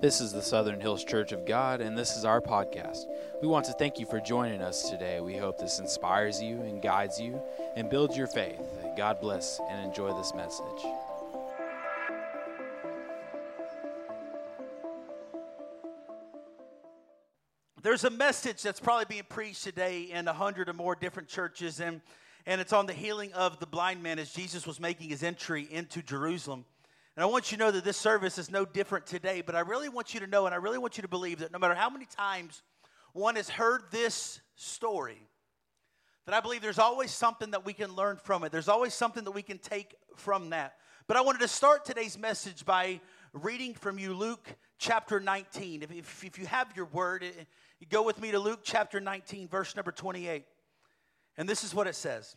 This is the Southern Hills Church of God, and this is our podcast. We want to thank you for joining us today. We hope this inspires you and guides you and builds your faith. God bless and enjoy this message. There's a message that's probably being preached today in a hundred or more different churches, and, and it's on the healing of the blind man as Jesus was making his entry into Jerusalem. And I want you to know that this service is no different today, but I really want you to know and I really want you to believe that no matter how many times one has heard this story, that I believe there's always something that we can learn from it. There's always something that we can take from that. But I wanted to start today's message by reading from you Luke chapter 19. If, if, if you have your word, you go with me to Luke chapter 19, verse number 28. And this is what it says.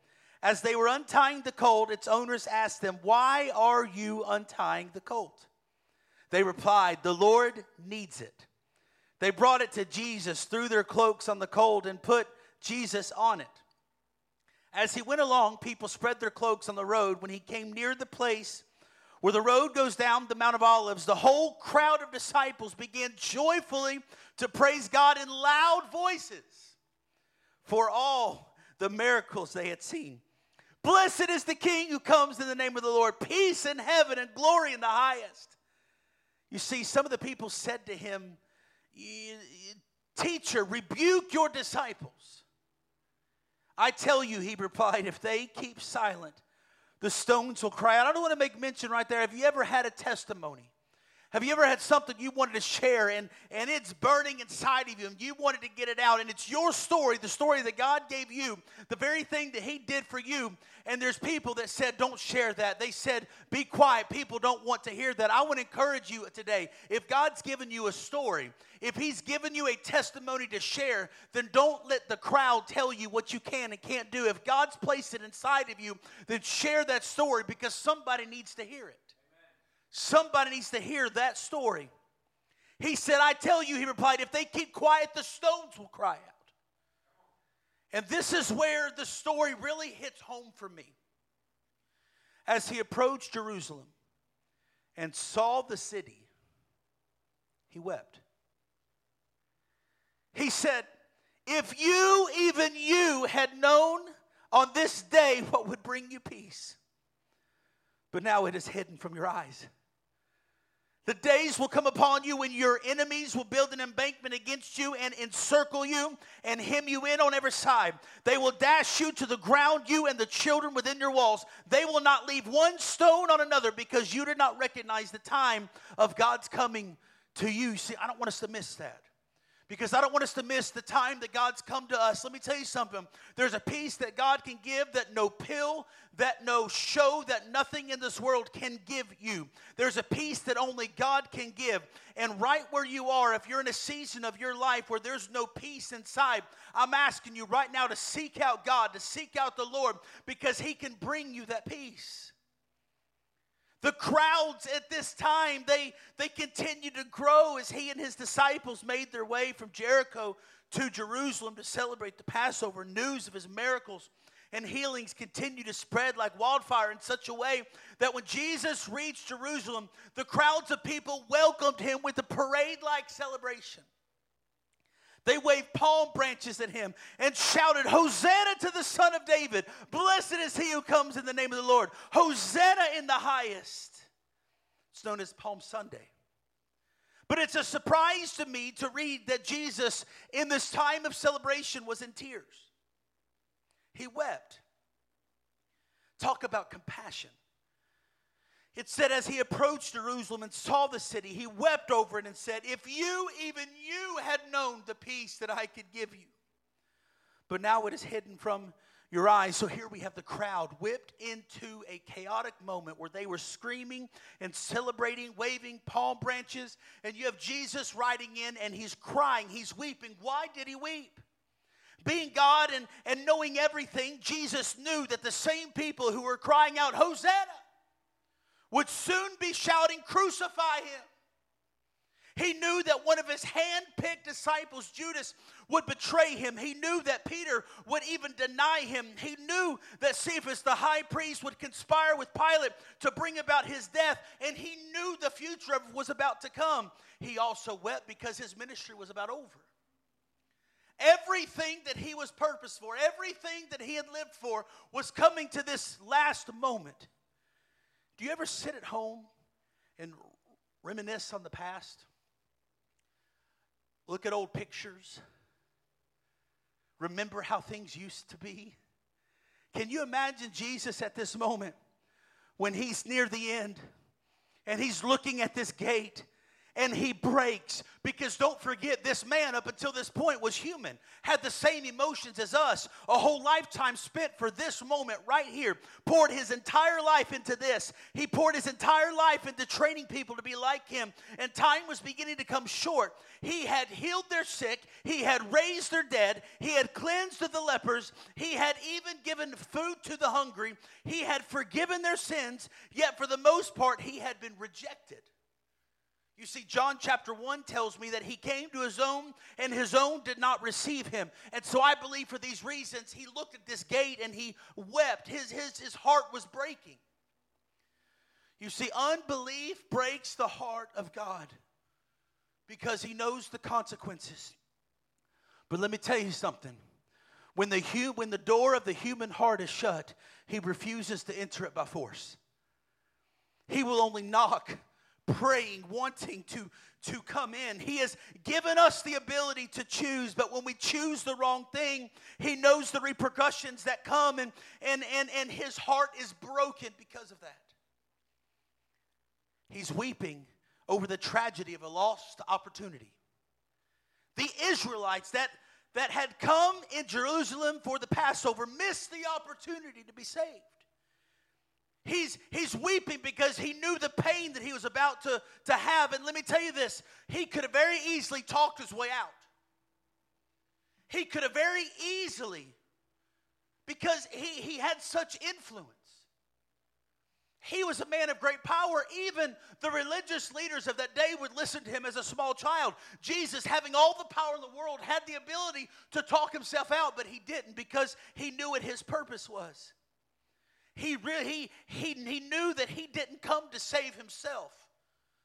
As they were untying the colt, its owners asked them, Why are you untying the colt? They replied, The Lord needs it. They brought it to Jesus, threw their cloaks on the colt, and put Jesus on it. As he went along, people spread their cloaks on the road. When he came near the place where the road goes down the Mount of Olives, the whole crowd of disciples began joyfully to praise God in loud voices for all the miracles they had seen. Blessed is the King who comes in the name of the Lord. Peace in heaven and glory in the highest. You see, some of the people said to him, Teacher, rebuke your disciples. I tell you, he replied, if they keep silent, the stones will cry out. I don't want to make mention right there. Have you ever had a testimony? Have you ever had something you wanted to share and, and it's burning inside of you and you wanted to get it out and it's your story, the story that God gave you, the very thing that He did for you. And there's people that said, don't share that. They said, be quiet. People don't want to hear that. I want to encourage you today. If God's given you a story, if He's given you a testimony to share, then don't let the crowd tell you what you can and can't do. If God's placed it inside of you, then share that story because somebody needs to hear it. Somebody needs to hear that story. He said, I tell you, he replied, if they keep quiet, the stones will cry out. And this is where the story really hits home for me. As he approached Jerusalem and saw the city, he wept. He said, If you, even you, had known on this day what would bring you peace, but now it is hidden from your eyes. The days will come upon you when your enemies will build an embankment against you and encircle you and hem you in on every side. They will dash you to the ground, you and the children within your walls. They will not leave one stone on another because you did not recognize the time of God's coming to you. See, I don't want us to miss that because I don't want us to miss the time that God's come to us. Let me tell you something. There's a peace that God can give that no pill, that no show, that nothing in this world can give you. There's a peace that only God can give. And right where you are, if you're in a season of your life where there's no peace inside, I'm asking you right now to seek out God, to seek out the Lord, because He can bring you that peace. The crowds at this time, they, they continued to grow as he and his disciples made their way from Jericho to Jerusalem to celebrate the Passover. News of his miracles and healings continued to spread like wildfire in such a way that when Jesus reached Jerusalem, the crowds of people welcomed him with a parade like celebration. They waved palm branches at him and shouted, Hosanna to the Son of David. Blessed is he who comes in the name of the Lord. Hosanna in the highest. It's known as Palm Sunday. But it's a surprise to me to read that Jesus, in this time of celebration, was in tears. He wept. Talk about compassion. It said, as he approached Jerusalem and saw the city, he wept over it and said, If you, even you, had known the peace that I could give you. But now it is hidden from your eyes. So here we have the crowd whipped into a chaotic moment where they were screaming and celebrating, waving palm branches. And you have Jesus riding in and he's crying, he's weeping. Why did he weep? Being God and, and knowing everything, Jesus knew that the same people who were crying out, Hosanna, would soon be shouting, Crucify him. He knew that one of his hand picked disciples, Judas, would betray him. He knew that Peter would even deny him. He knew that Caiaphas, the high priest, would conspire with Pilate to bring about his death. And he knew the future was about to come. He also wept because his ministry was about over. Everything that he was purposed for, everything that he had lived for, was coming to this last moment. Do you ever sit at home and reminisce on the past? Look at old pictures. Remember how things used to be? Can you imagine Jesus at this moment when he's near the end and he's looking at this gate and he breaks. Because don't forget this man up until this point was human had the same emotions as us a whole lifetime spent for this moment right here. Poured his entire life into this. He poured his entire life into training people to be like him. And time was beginning to come short. He had healed their sick. He had raised their dead. He had cleansed the lepers. He had even given food to the hungry. He had forgiven their sins. Yet for the most part he had been rejected you see, John chapter 1 tells me that he came to his own and his own did not receive him. And so I believe for these reasons, he looked at this gate and he wept. His, his, his heart was breaking. You see, unbelief breaks the heart of God because he knows the consequences. But let me tell you something. When the, when the door of the human heart is shut, he refuses to enter it by force. He will only knock praying, wanting to, to come in. He has given us the ability to choose, but when we choose the wrong thing, He knows the repercussions that come, and, and, and, and His heart is broken because of that. He's weeping over the tragedy of a lost opportunity. The Israelites that, that had come in Jerusalem for the Passover missed the opportunity to be saved. He's, he's weeping because he knew the pain that he was about to, to have. And let me tell you this he could have very easily talked his way out. He could have very easily, because he, he had such influence. He was a man of great power. Even the religious leaders of that day would listen to him as a small child. Jesus, having all the power in the world, had the ability to talk himself out, but he didn't because he knew what his purpose was. He, really, he, he, he knew that he didn't come to save himself,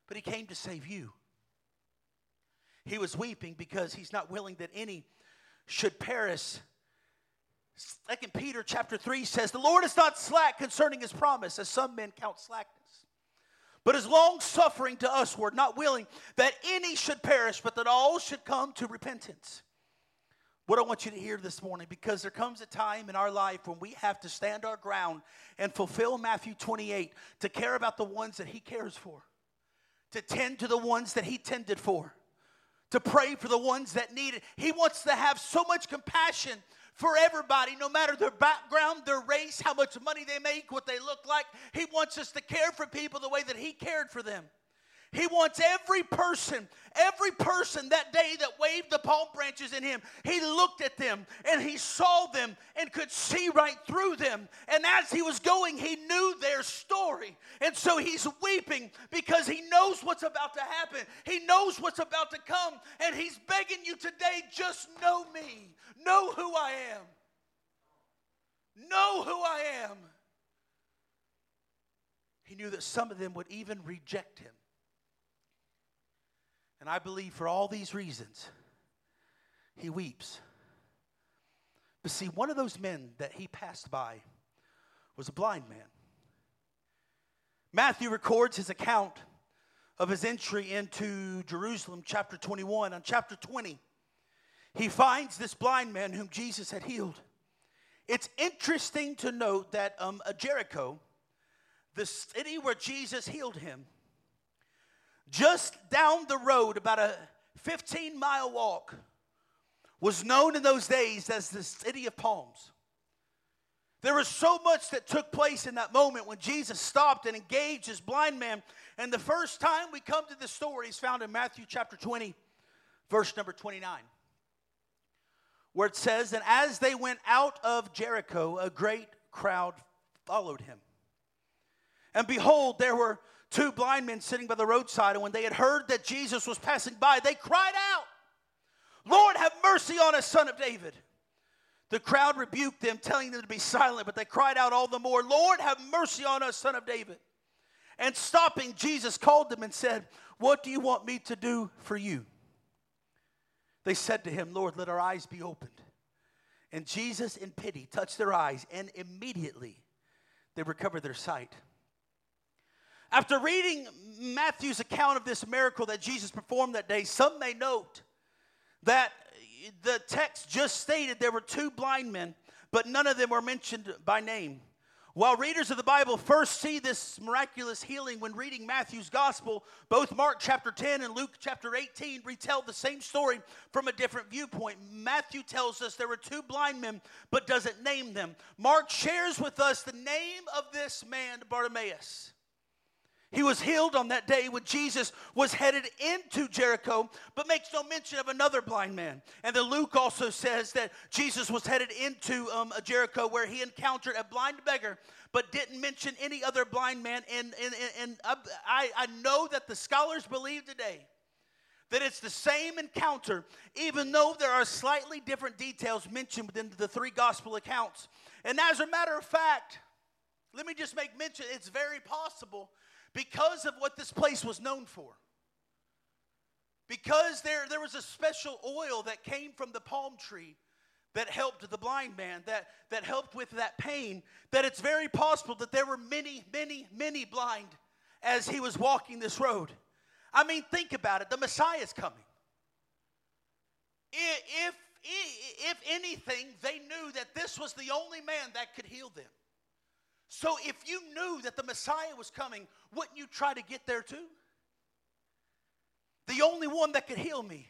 but he came to save you. He was weeping because he's not willing that any should perish. Second Peter chapter 3 says, The Lord is not slack concerning his promise, as some men count slackness, but is long suffering to usward, not willing that any should perish, but that all should come to repentance what I want you to hear this morning because there comes a time in our life when we have to stand our ground and fulfill Matthew 28 to care about the ones that He cares for, to tend to the ones that He tended for, to pray for the ones that need it. He wants to have so much compassion for everybody, no matter their background, their race, how much money they make, what they look like. He wants us to care for people the way that He cared for them. He wants every person, every person that day that waved the palm branches in him, he looked at them and he saw them and could see right through them. And as he was going, he knew their story. And so he's weeping because he knows what's about to happen. He knows what's about to come. And he's begging you today just know me, know who I am. Know who I am. He knew that some of them would even reject him. And I believe for all these reasons, he weeps. But see, one of those men that he passed by was a blind man. Matthew records his account of his entry into Jerusalem, chapter 21. On chapter 20, he finds this blind man whom Jesus had healed. It's interesting to note that um, Jericho, the city where Jesus healed him, just down the road, about a 15 mile walk, was known in those days as the city of palms. There was so much that took place in that moment when Jesus stopped and engaged this blind man. And the first time we come to the story is found in Matthew chapter 20, verse number 29, where it says, And as they went out of Jericho, a great crowd followed him. And behold, there were two blind men sitting by the roadside. And when they had heard that Jesus was passing by, they cried out, Lord, have mercy on us, son of David. The crowd rebuked them, telling them to be silent, but they cried out all the more, Lord, have mercy on us, son of David. And stopping, Jesus called them and said, What do you want me to do for you? They said to him, Lord, let our eyes be opened. And Jesus, in pity, touched their eyes, and immediately they recovered their sight. After reading Matthew's account of this miracle that Jesus performed that day, some may note that the text just stated there were two blind men, but none of them were mentioned by name. While readers of the Bible first see this miraculous healing when reading Matthew's gospel, both Mark chapter 10 and Luke chapter 18 retell the same story from a different viewpoint. Matthew tells us there were two blind men, but doesn't name them. Mark shares with us the name of this man, Bartimaeus. He was healed on that day when Jesus was headed into Jericho, but makes no mention of another blind man. And then Luke also says that Jesus was headed into um, Jericho where he encountered a blind beggar, but didn't mention any other blind man. And, and, and I, I know that the scholars believe today that it's the same encounter, even though there are slightly different details mentioned within the three gospel accounts. And as a matter of fact, let me just make mention it's very possible because of what this place was known for. Because there, there was a special oil that came from the palm tree that helped the blind man, that, that helped with that pain, that it's very possible that there were many, many, many blind as he was walking this road. I mean, think about it. The Messiah is coming. If, if, if anything, they knew that this was the only man that could heal them. So if you knew that the Messiah was coming, wouldn't you try to get there too? The only one that could heal me.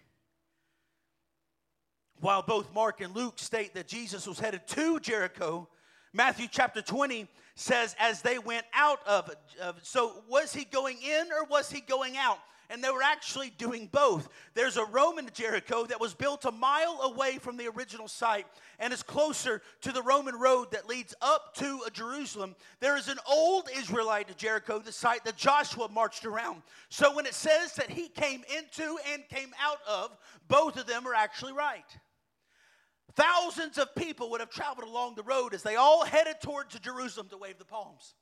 While both Mark and Luke state that Jesus was headed to Jericho, Matthew chapter 20 says, as they went out of, of so was he going in or was he going out? And they were actually doing both. There's a Roman Jericho that was built a mile away from the original site and is closer to the Roman road that leads up to uh, Jerusalem. There is an old Israelite Jericho, the site that Joshua marched around. So when it says that he came into and came out of, both of them are actually right. Thousands of people would have traveled along the road as they all headed towards Jerusalem to wave the palms.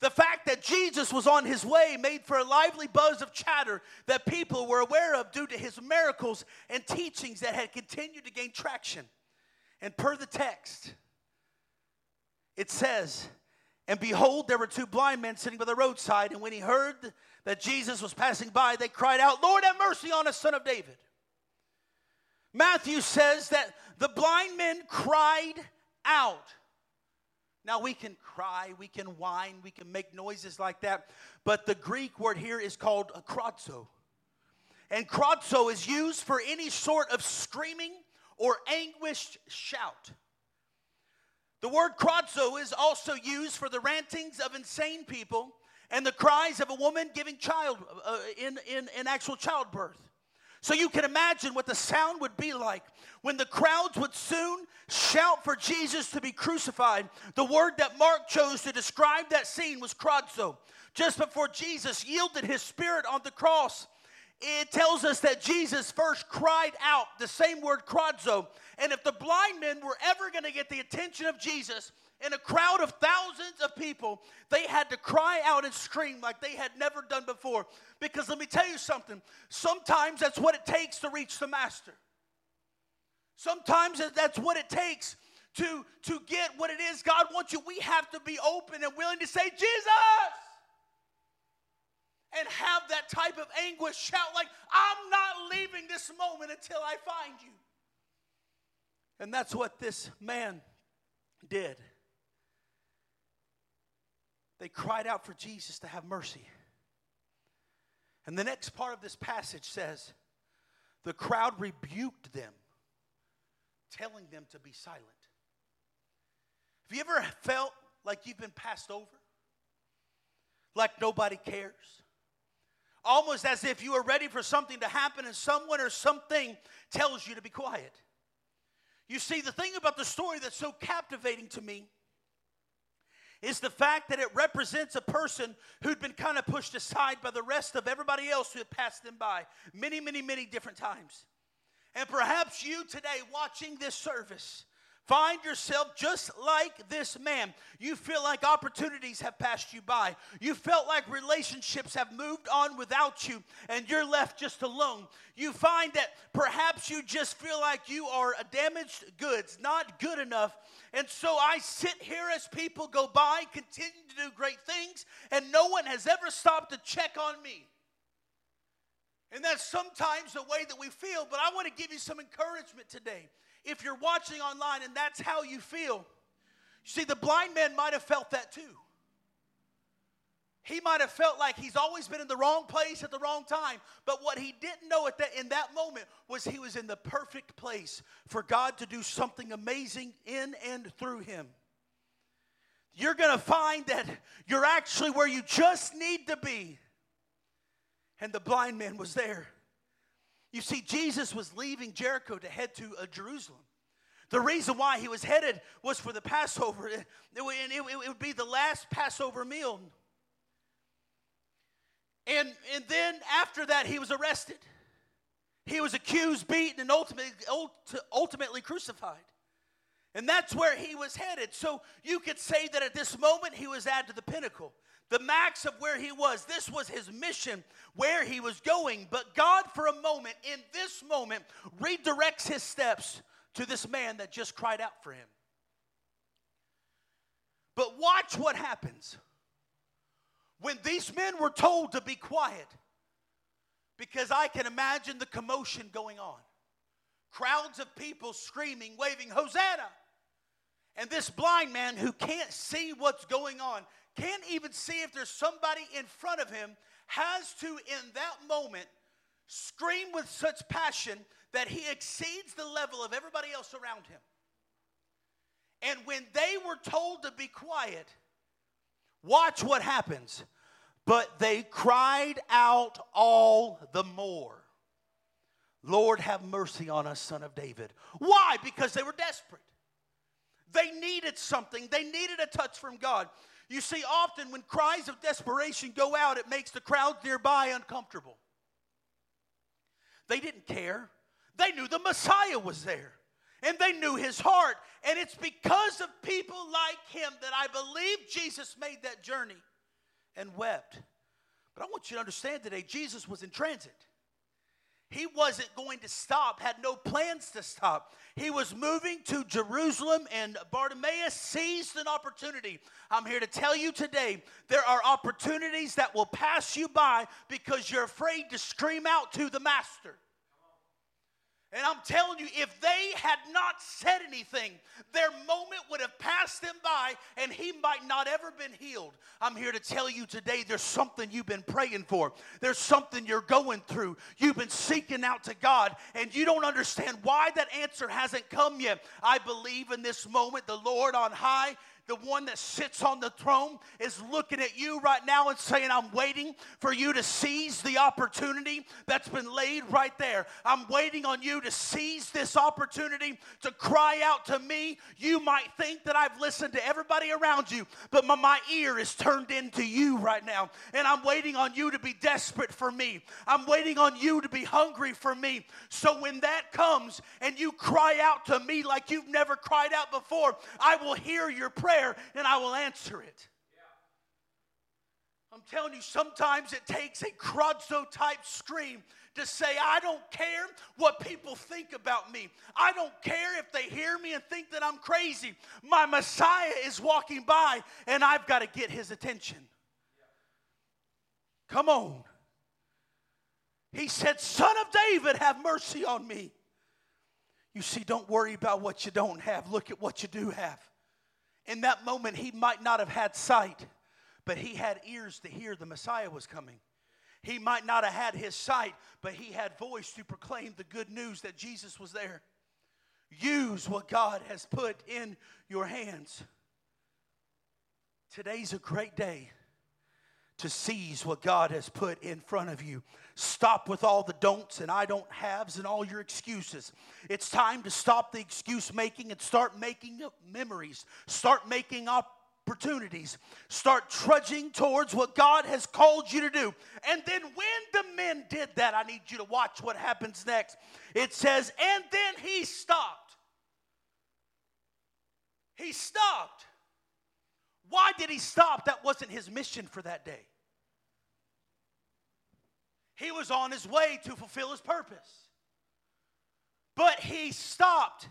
The fact that Jesus was on his way made for a lively buzz of chatter that people were aware of due to his miracles and teachings that had continued to gain traction. And per the text, it says, And behold, there were two blind men sitting by the roadside. And when he heard that Jesus was passing by, they cried out, Lord, have mercy on us, son of David. Matthew says that the blind men cried out. Now, we can cry, we can whine, we can make noises like that, but the Greek word here is called kradzo. And kradzo is used for any sort of screaming or anguished shout. The word kradzo is also used for the rantings of insane people and the cries of a woman giving child uh, in, in, in actual childbirth. So you can imagine what the sound would be like when the crowds would soon shout for Jesus to be crucified. The word that Mark chose to describe that scene was kradzo. Just before Jesus yielded his spirit on the cross, it tells us that Jesus first cried out the same word kradzo. And if the blind men were ever going to get the attention of Jesus, in a crowd of thousands of people, they had to cry out and scream like they had never done before. Because let me tell you something sometimes that's what it takes to reach the master. Sometimes that's what it takes to, to get what it is God wants you. We have to be open and willing to say, Jesus! And have that type of anguish shout, like, I'm not leaving this moment until I find you. And that's what this man did. They cried out for Jesus to have mercy. And the next part of this passage says, the crowd rebuked them, telling them to be silent. Have you ever felt like you've been passed over? Like nobody cares? Almost as if you are ready for something to happen and someone or something tells you to be quiet. You see, the thing about the story that's so captivating to me is the fact that it represents a person who'd been kind of pushed aside by the rest of everybody else who had passed them by many, many, many different times. And perhaps you today watching this service Find yourself just like this man. You feel like opportunities have passed you by. You felt like relationships have moved on without you and you're left just alone. You find that perhaps you just feel like you are a damaged goods, not good enough. And so I sit here as people go by, continue to do great things, and no one has ever stopped to check on me. And that's sometimes the way that we feel, but I want to give you some encouragement today if you're watching online and that's how you feel, see, the blind man might have felt that too. He might have felt like he's always been in the wrong place at the wrong time. But what he didn't know at that, in that moment was he was in the perfect place for God to do something amazing in and through him. You're going to find that you're actually where you just need to be. And the blind man was there. You see, Jesus was leaving Jericho to head to uh, Jerusalem. The reason why he was headed was for the Passover, it, it would be the last Passover meal. And, and then after that, he was arrested. He was accused, beaten, and ultimately, ultimately crucified. And that's where he was headed. So you could say that at this moment he was at the pinnacle the max of where he was. This was his mission, where he was going. But God, for a moment, in this moment, redirects his steps to this man that just cried out for him. But watch what happens when these men were told to be quiet, because I can imagine the commotion going on. Crowds of people screaming, waving, Hosanna! And this blind man who can't see what's going on can't even see if there's somebody in front of him, has to, in that moment, scream with such passion that he exceeds the level of everybody else around him. And when they were told to be quiet, watch what happens. But they cried out all the more. Lord, have mercy on us, son of David. Why? Because they were desperate. They needed something, they needed a touch from God. You see, often when cries of desperation go out, it makes the crowd nearby uncomfortable. They didn't care. They knew the Messiah was there and they knew his heart. And it's because of people like him that I believe Jesus made that journey and wept. But I want you to understand today, Jesus was in transit. He wasn't going to stop, had no plans to stop. He was moving to Jerusalem, and Bartimaeus seized an opportunity. I'm here to tell you today there are opportunities that will pass you by because you're afraid to scream out to the Master. And I'm telling you, if they had not said anything, their moment would have passed them by and he might not ever been healed. I'm here to tell you today there's something you've been praying for. There's something you're going through. You've been seeking out to God and you don't understand why that answer hasn't come yet. I believe in this moment the Lord on high the one that sits on the throne is looking at you right now and saying, I'm waiting for you to seize the opportunity that's been laid right there. I'm waiting on you to seize this opportunity to cry out to me. You might think that I've listened to everybody around you, but my, my ear is turned into you right now. And I'm waiting on you to be desperate for me. I'm waiting on you to be hungry for me. So when that comes and you cry out to me like you've never cried out before, I will hear your prayer prayer and I will answer it. I'm telling you, sometimes it takes a Crodzo type scream to say, I don't care what people think about me. I don't care if they hear me and think that I'm crazy. My Messiah is walking by and I've got to get his attention. Come on. He said, Son of David, have mercy on me. You see, don't worry about what you don't have. Look at what you do have. In that moment, he might not have had sight, but he had ears to hear the Messiah was coming. He might not have had his sight, but he had voice to proclaim the good news that Jesus was there. Use what God has put in your hands. Today's a great day to seize what God has put in front of you. Stop with all the don'ts and I don't haves and all your excuses. It's time to stop the excuse making and start making memories. Start making opportunities. Start trudging towards what God has called you to do. And then when the men did that, I need you to watch what happens next. It says, and then he stopped. He stopped. Why did he stop? That wasn't his mission for that day. He was on his way to fulfill his purpose. But he stopped.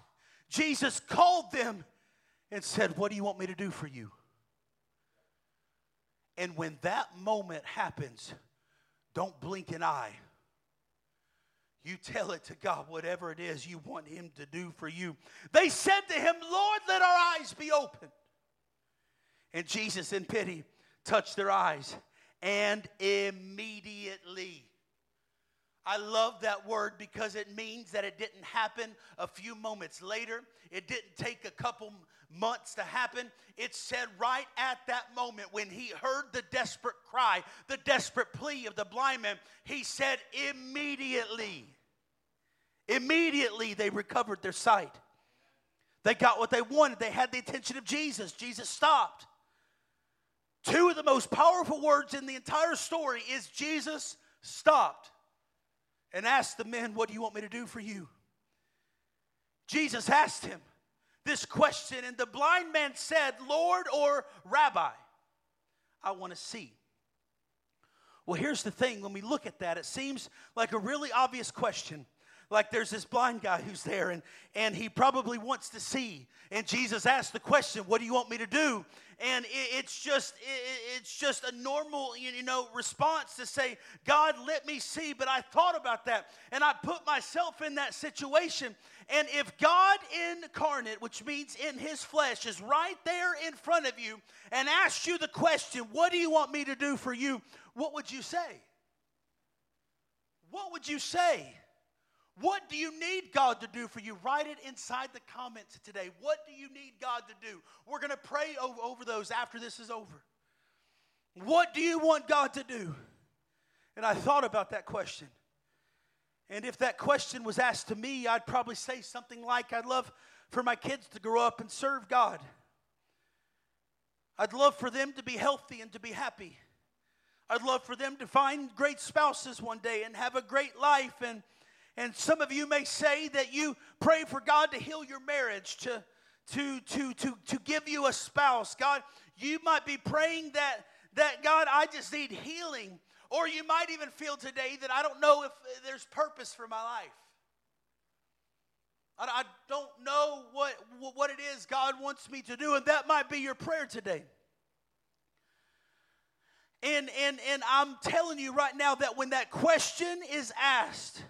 Jesus called them and said, What do you want me to do for you? And when that moment happens, don't blink an eye. You tell it to God, whatever it is you want Him to do for you. They said to Him, Lord, let our eyes be open. And Jesus, in pity, touched their eyes, and immediately. I love that word because it means that it didn't happen a few moments later. It didn't take a couple months to happen. It said right at that moment when he heard the desperate cry, the desperate plea of the blind man, he said, immediately, immediately they recovered their sight. They got what they wanted. They had the attention of Jesus. Jesus stopped. Two of the most powerful words in the entire story is Jesus stopped and asked the men, What do you want me to do for you? Jesus asked him this question, and the blind man said, Lord or Rabbi, I want to see. Well, here's the thing when we look at that, it seems like a really obvious question like there's this blind guy who's there and, and he probably wants to see. And jesus asked the question what do you want me to do? And it, it's just it, it's just a normal you know response to say god let me see but i thought about that and i put myself in that situation. And if god incarnate which means in his flesh is right there in front of you and asks you the question what do you want me to do for you? what would you say? What would you say what do you need God to do for you? Write it inside the comments today. What do you need God to do? We're going to pray over, those after this is over. What do you want God to do? And I thought about that question. And if that question was asked to me, I'd probably say something like, I'd love for my kids to grow up and serve God. I'd love for them to be healthy and to be happy. I'd love for them to find great spouses one day and have a great life and and some of you may say that you pray for God to heal your marriage, to, to, to, to, to give you a spouse. God, you might be praying that, that God, I just need healing. Or you might even feel today that I don't know if there's purpose for my life. I, don't know what, what it is God wants me to do, and that might be your prayer today. And, and, and I'm telling you right now that when that question is asked,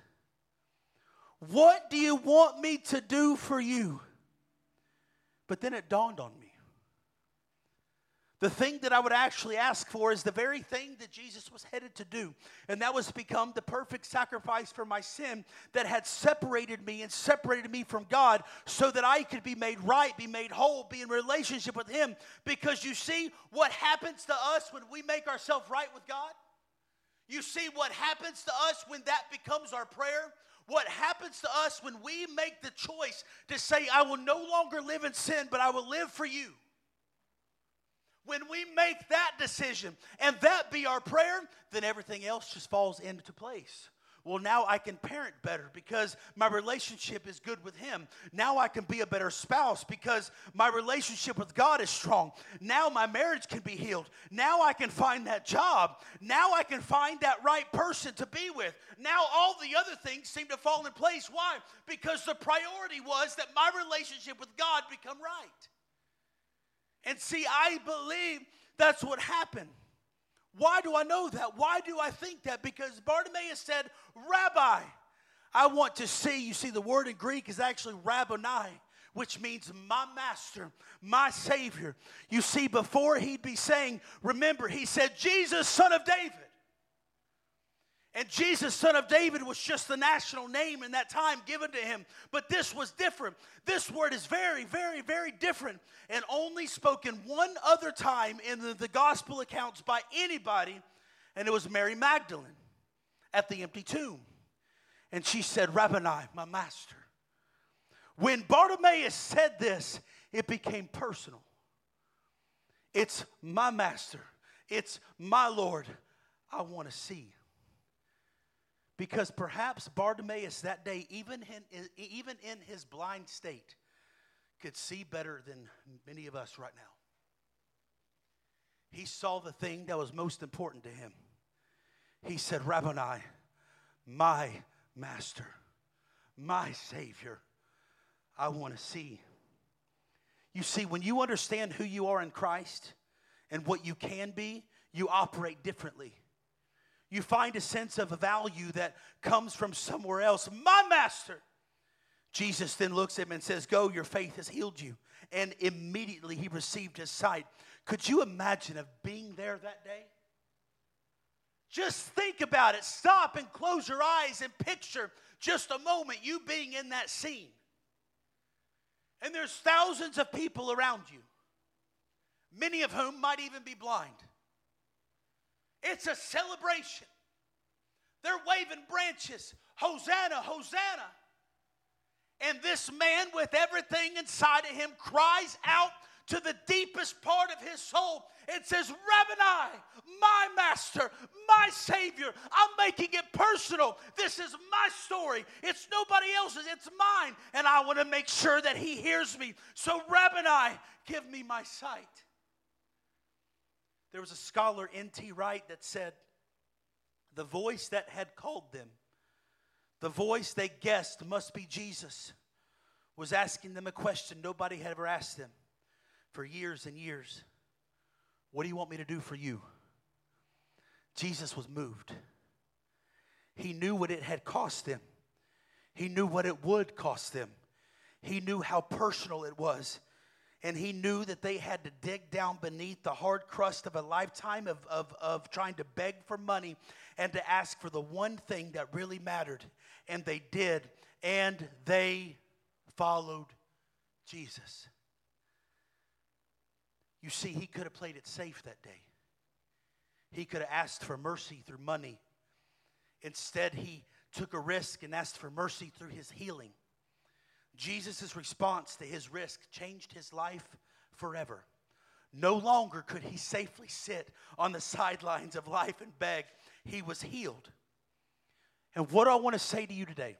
what do you want me to do for you? But then it dawned on me. The thing that I would actually ask for is the very thing that Jesus was headed to do. And that was become the perfect sacrifice for my sin that had separated me and separated me from God so that I could be made right, be made whole, be in relationship with Him. Because you see what happens to us when we make ourselves right with God? You see what happens to us when that becomes our prayer? What happens to us when we make the choice to say, I will no longer live in sin, but I will live for you. When we make that decision and that be our prayer, then everything else just falls into place. Well, now I can parent better because my relationship is good with Him. Now I can be a better spouse because my relationship with God is strong. Now my marriage can be healed. Now I can find that job. Now I can find that right person to be with. Now all the other things seem to fall in place. Why? Because the priority was that my relationship with God become right. And see, I believe that's what happened. Why do I know that? Why do I think that? Because Bartimaeus said, Rabbi, I want to see. You see, the word in Greek is actually rabboni, which means my master, my savior. You see, before he'd be saying, remember, he said, Jesus, son of David. And Jesus, son of David, was just the national name in that time given to him. But this was different. This word is very, very, very different and only spoken one other time in the, the gospel accounts by anybody, and it was Mary Magdalene at the empty tomb. And she said, Rabboni, my master. When Bartimaeus said this, it became personal. It's my master, it's my Lord. I want to see. Because perhaps Bartimaeus that day, even in, even in his blind state, could see better than many of us right now. He saw the thing that was most important to him. He said, Rabboni, my master, my Savior, I want to see. You see, when you understand who you are in Christ and what you can be, you operate differently. You find a sense of value that comes from somewhere else. My master. Jesus then looks at him and says, Go, your faith has healed you. And immediately he received his sight. Could you imagine of being there that day? Just think about it. Stop and close your eyes and picture just a moment you being in that scene. And there's thousands of people around you, many of whom might even be blind. It's a celebration. They're waving branches. Hosanna, Hosanna. And this man, with everything inside of him, cries out to the deepest part of his soul and says, Rabboni, my master, my savior. I'm making it personal. This is my story. It's nobody else's, it's mine. And I want to make sure that he hears me. So, Rabboni, give me my sight. There was a scholar, N.T. Wright, that said, the voice that had called them, the voice they guessed must be Jesus, was asking them a question nobody had ever asked them for years and years. What do you want me to do for you? Jesus was moved. He knew what it had cost them, he knew what it would cost them, he knew how personal it was and he knew that they had to dig down beneath the hard crust of a lifetime of, of, of trying to beg for money and to ask for the one thing that really mattered. And they did, and they followed Jesus. You see, he could have played it safe that day. He could have asked for mercy through money. Instead, he took a risk and asked for mercy through his healing. Jesus' response to his risk changed his life forever. No longer could he safely sit on the sidelines of life and beg. He was healed. And what I want to say to you today,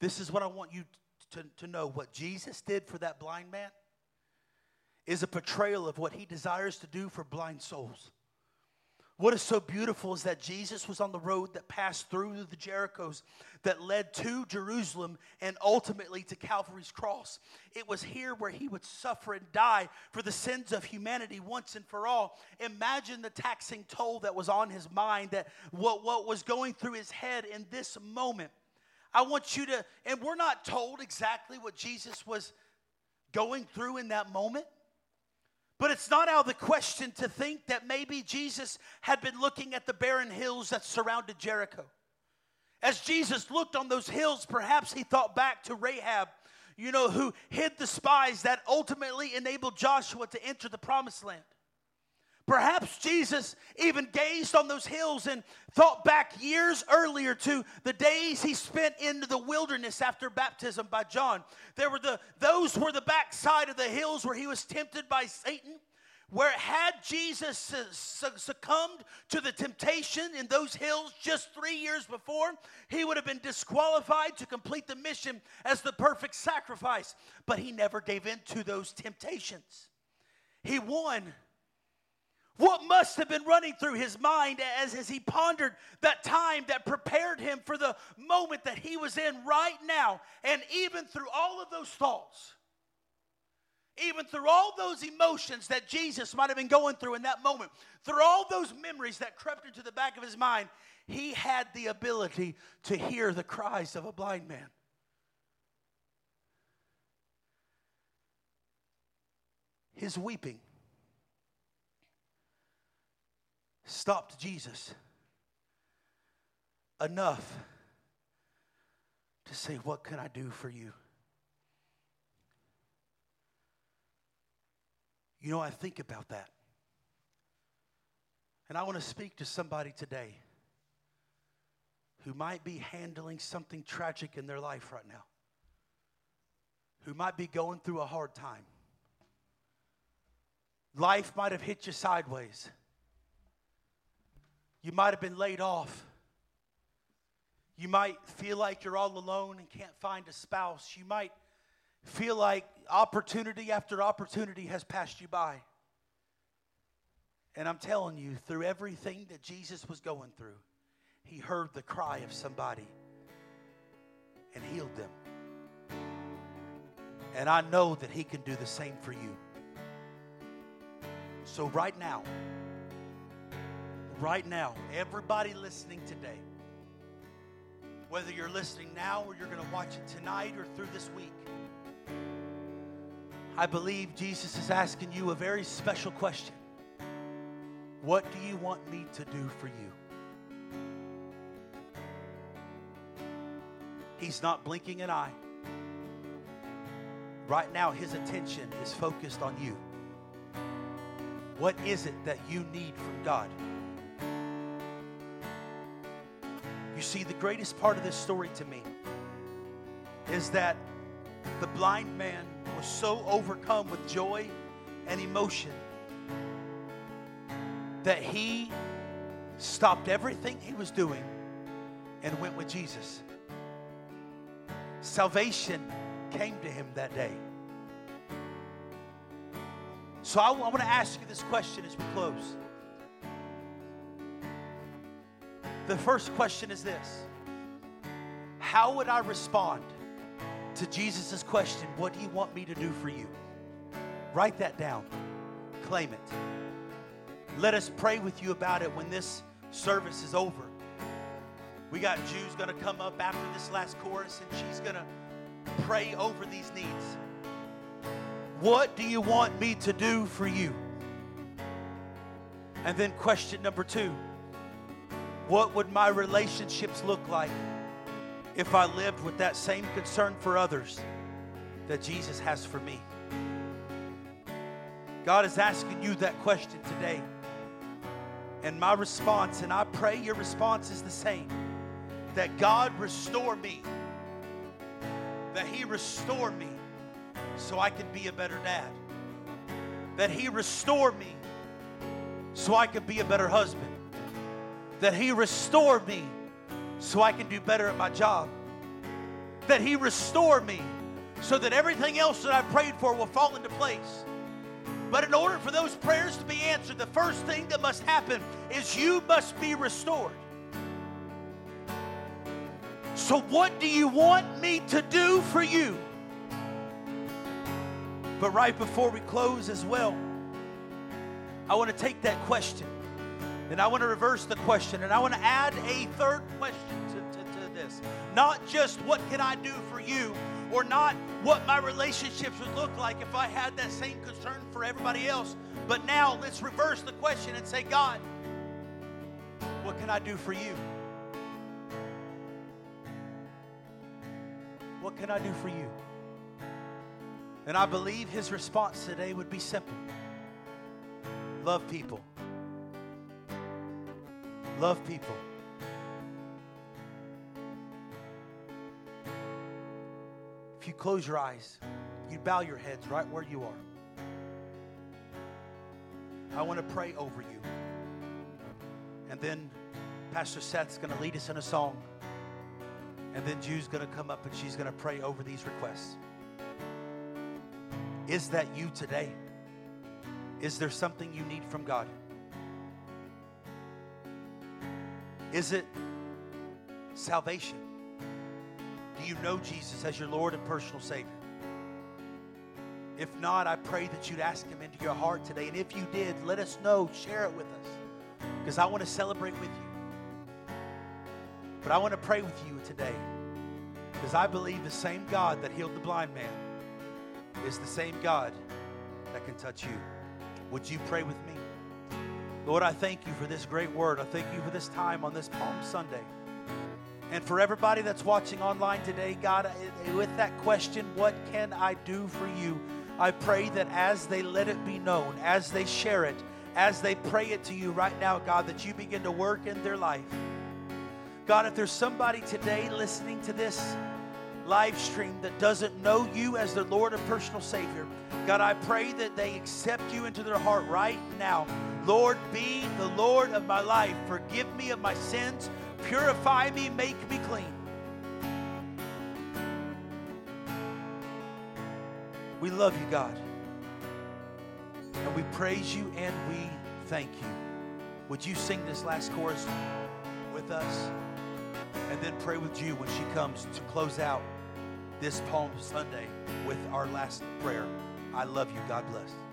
this is what I want you to, to know. What Jesus did for that blind man is a portrayal of what he desires to do for blind souls. What is so beautiful is that Jesus was on the road that passed through the Jerichos that led to Jerusalem and ultimately to Calvary's cross. It was here where he would suffer and die for the sins of humanity once and for all. Imagine the taxing toll that was on his mind, that what, what was going through his head in this moment. I want you to, and we're not told exactly what Jesus was going through in that moment. But it's not out of the question to think that maybe Jesus had been looking at the barren hills that surrounded Jericho. As Jesus looked on those hills, perhaps he thought back to Rahab, you know, who hid the spies that ultimately enabled Joshua to enter the promised land. Perhaps Jesus even gazed on those hills and thought back years earlier to the days he spent in the wilderness after baptism by John. There were the those were the backside of the hills where he was tempted by Satan. Where had Jesus succumbed to the temptation in those hills just three years before, he would have been disqualified to complete the mission as the perfect sacrifice. But he never gave in to those temptations. He won what must have been running through his mind as, as he pondered that time that prepared him for the moment that he was in right now? And even through all of those thoughts, even through all those emotions that Jesus might have been going through in that moment, through all those memories that crept into the back of his mind, he had the ability to hear the cries of a blind man. His weeping stopped Jesus enough to say, What can I do for you? You know, I think about that. And I want to speak to somebody today who might be handling something tragic in their life right now, who might be going through a hard time. Life might have hit you sideways. You might have been laid off. You might feel like you're all alone and can't find a spouse. You might feel like opportunity after opportunity has passed you by. And I'm telling you, through everything that Jesus was going through, he heard the cry of somebody and healed them. And I know that he can do the same for you. So, right now, right now, everybody listening today, whether you're listening now or you're going to watch it tonight or through this week, I believe Jesus is asking you a very special question. What do you want me to do for you? He's not blinking an eye. Right now, his attention is focused on you. What is it that you need from God? You see, the greatest part of this story to me is that the blind man was so overcome with joy and emotion that he stopped everything he was doing and went with Jesus. Salvation came to him that day. So I, I want to ask you this question as we close. The first question is this How would I respond to Jesus' question, What do you want me to do for you? Write that down, claim it. Let us pray with you about it when this service is over. We got Jude's going to come up after this last chorus, and she's going to pray over these needs. What do you want me to do for you? And then, question number two What would my relationships look like if I lived with that same concern for others that Jesus has for me? God is asking you that question today. And my response, and I pray your response is the same that God restore me, that He restore me so I can be a better dad, that He restore me so I can be a better husband, that He restore me so I can do better at my job, that He restore me so that everything else that I prayed for will fall into place. But in order for those prayers to be answered, the first thing that must happen is you must be restored. So, what do you want me to do for you? But right before we close as well, I want to take that question and I want to reverse the question and I want to add a third question to, to, to this. Not just what can I do for you, or not what my relationships would look like if I had that same concern for everybody else. But now let's reverse the question and say, God, what can I do for you? What can I do for you? And I believe his response today would be simple love people. Love people. If you close your eyes, you bow your heads right where you are. I want to pray over you. And then Pastor Seth's going to lead us in a song. And then Jude's going to come up and she's going to pray over these requests. Is that you today? Is there something you need from God? Is it salvation? Do you know Jesus as your Lord and personal Savior? If not, I pray that you'd ask Him into your heart today. And if you did, let us know. Share it with us. Because I want to celebrate with you. But I want to pray with you today. Because I believe the same God that healed the blind man is the same God that can touch you. Would you pray with me? Lord, I thank you for this great word. I thank you for this time on this Palm Sunday. And for everybody that's watching online today, God, with that question, what can I do for you? I pray that as they let it be known, as they share it, as they pray it to you right now, God, that you begin to work in their life. God, if there's somebody today listening to this live stream that doesn't know you as their Lord and personal Savior, God, I pray that they accept you into their heart right now. Lord, be the Lord of my life. Forgive me of my sins. Purify me. Make me clean. We love you, God. And we praise you and we thank you. Would you sing this last chorus with us? And then pray with you when she comes to close out this Palm Sunday with our last prayer. I love you. God bless.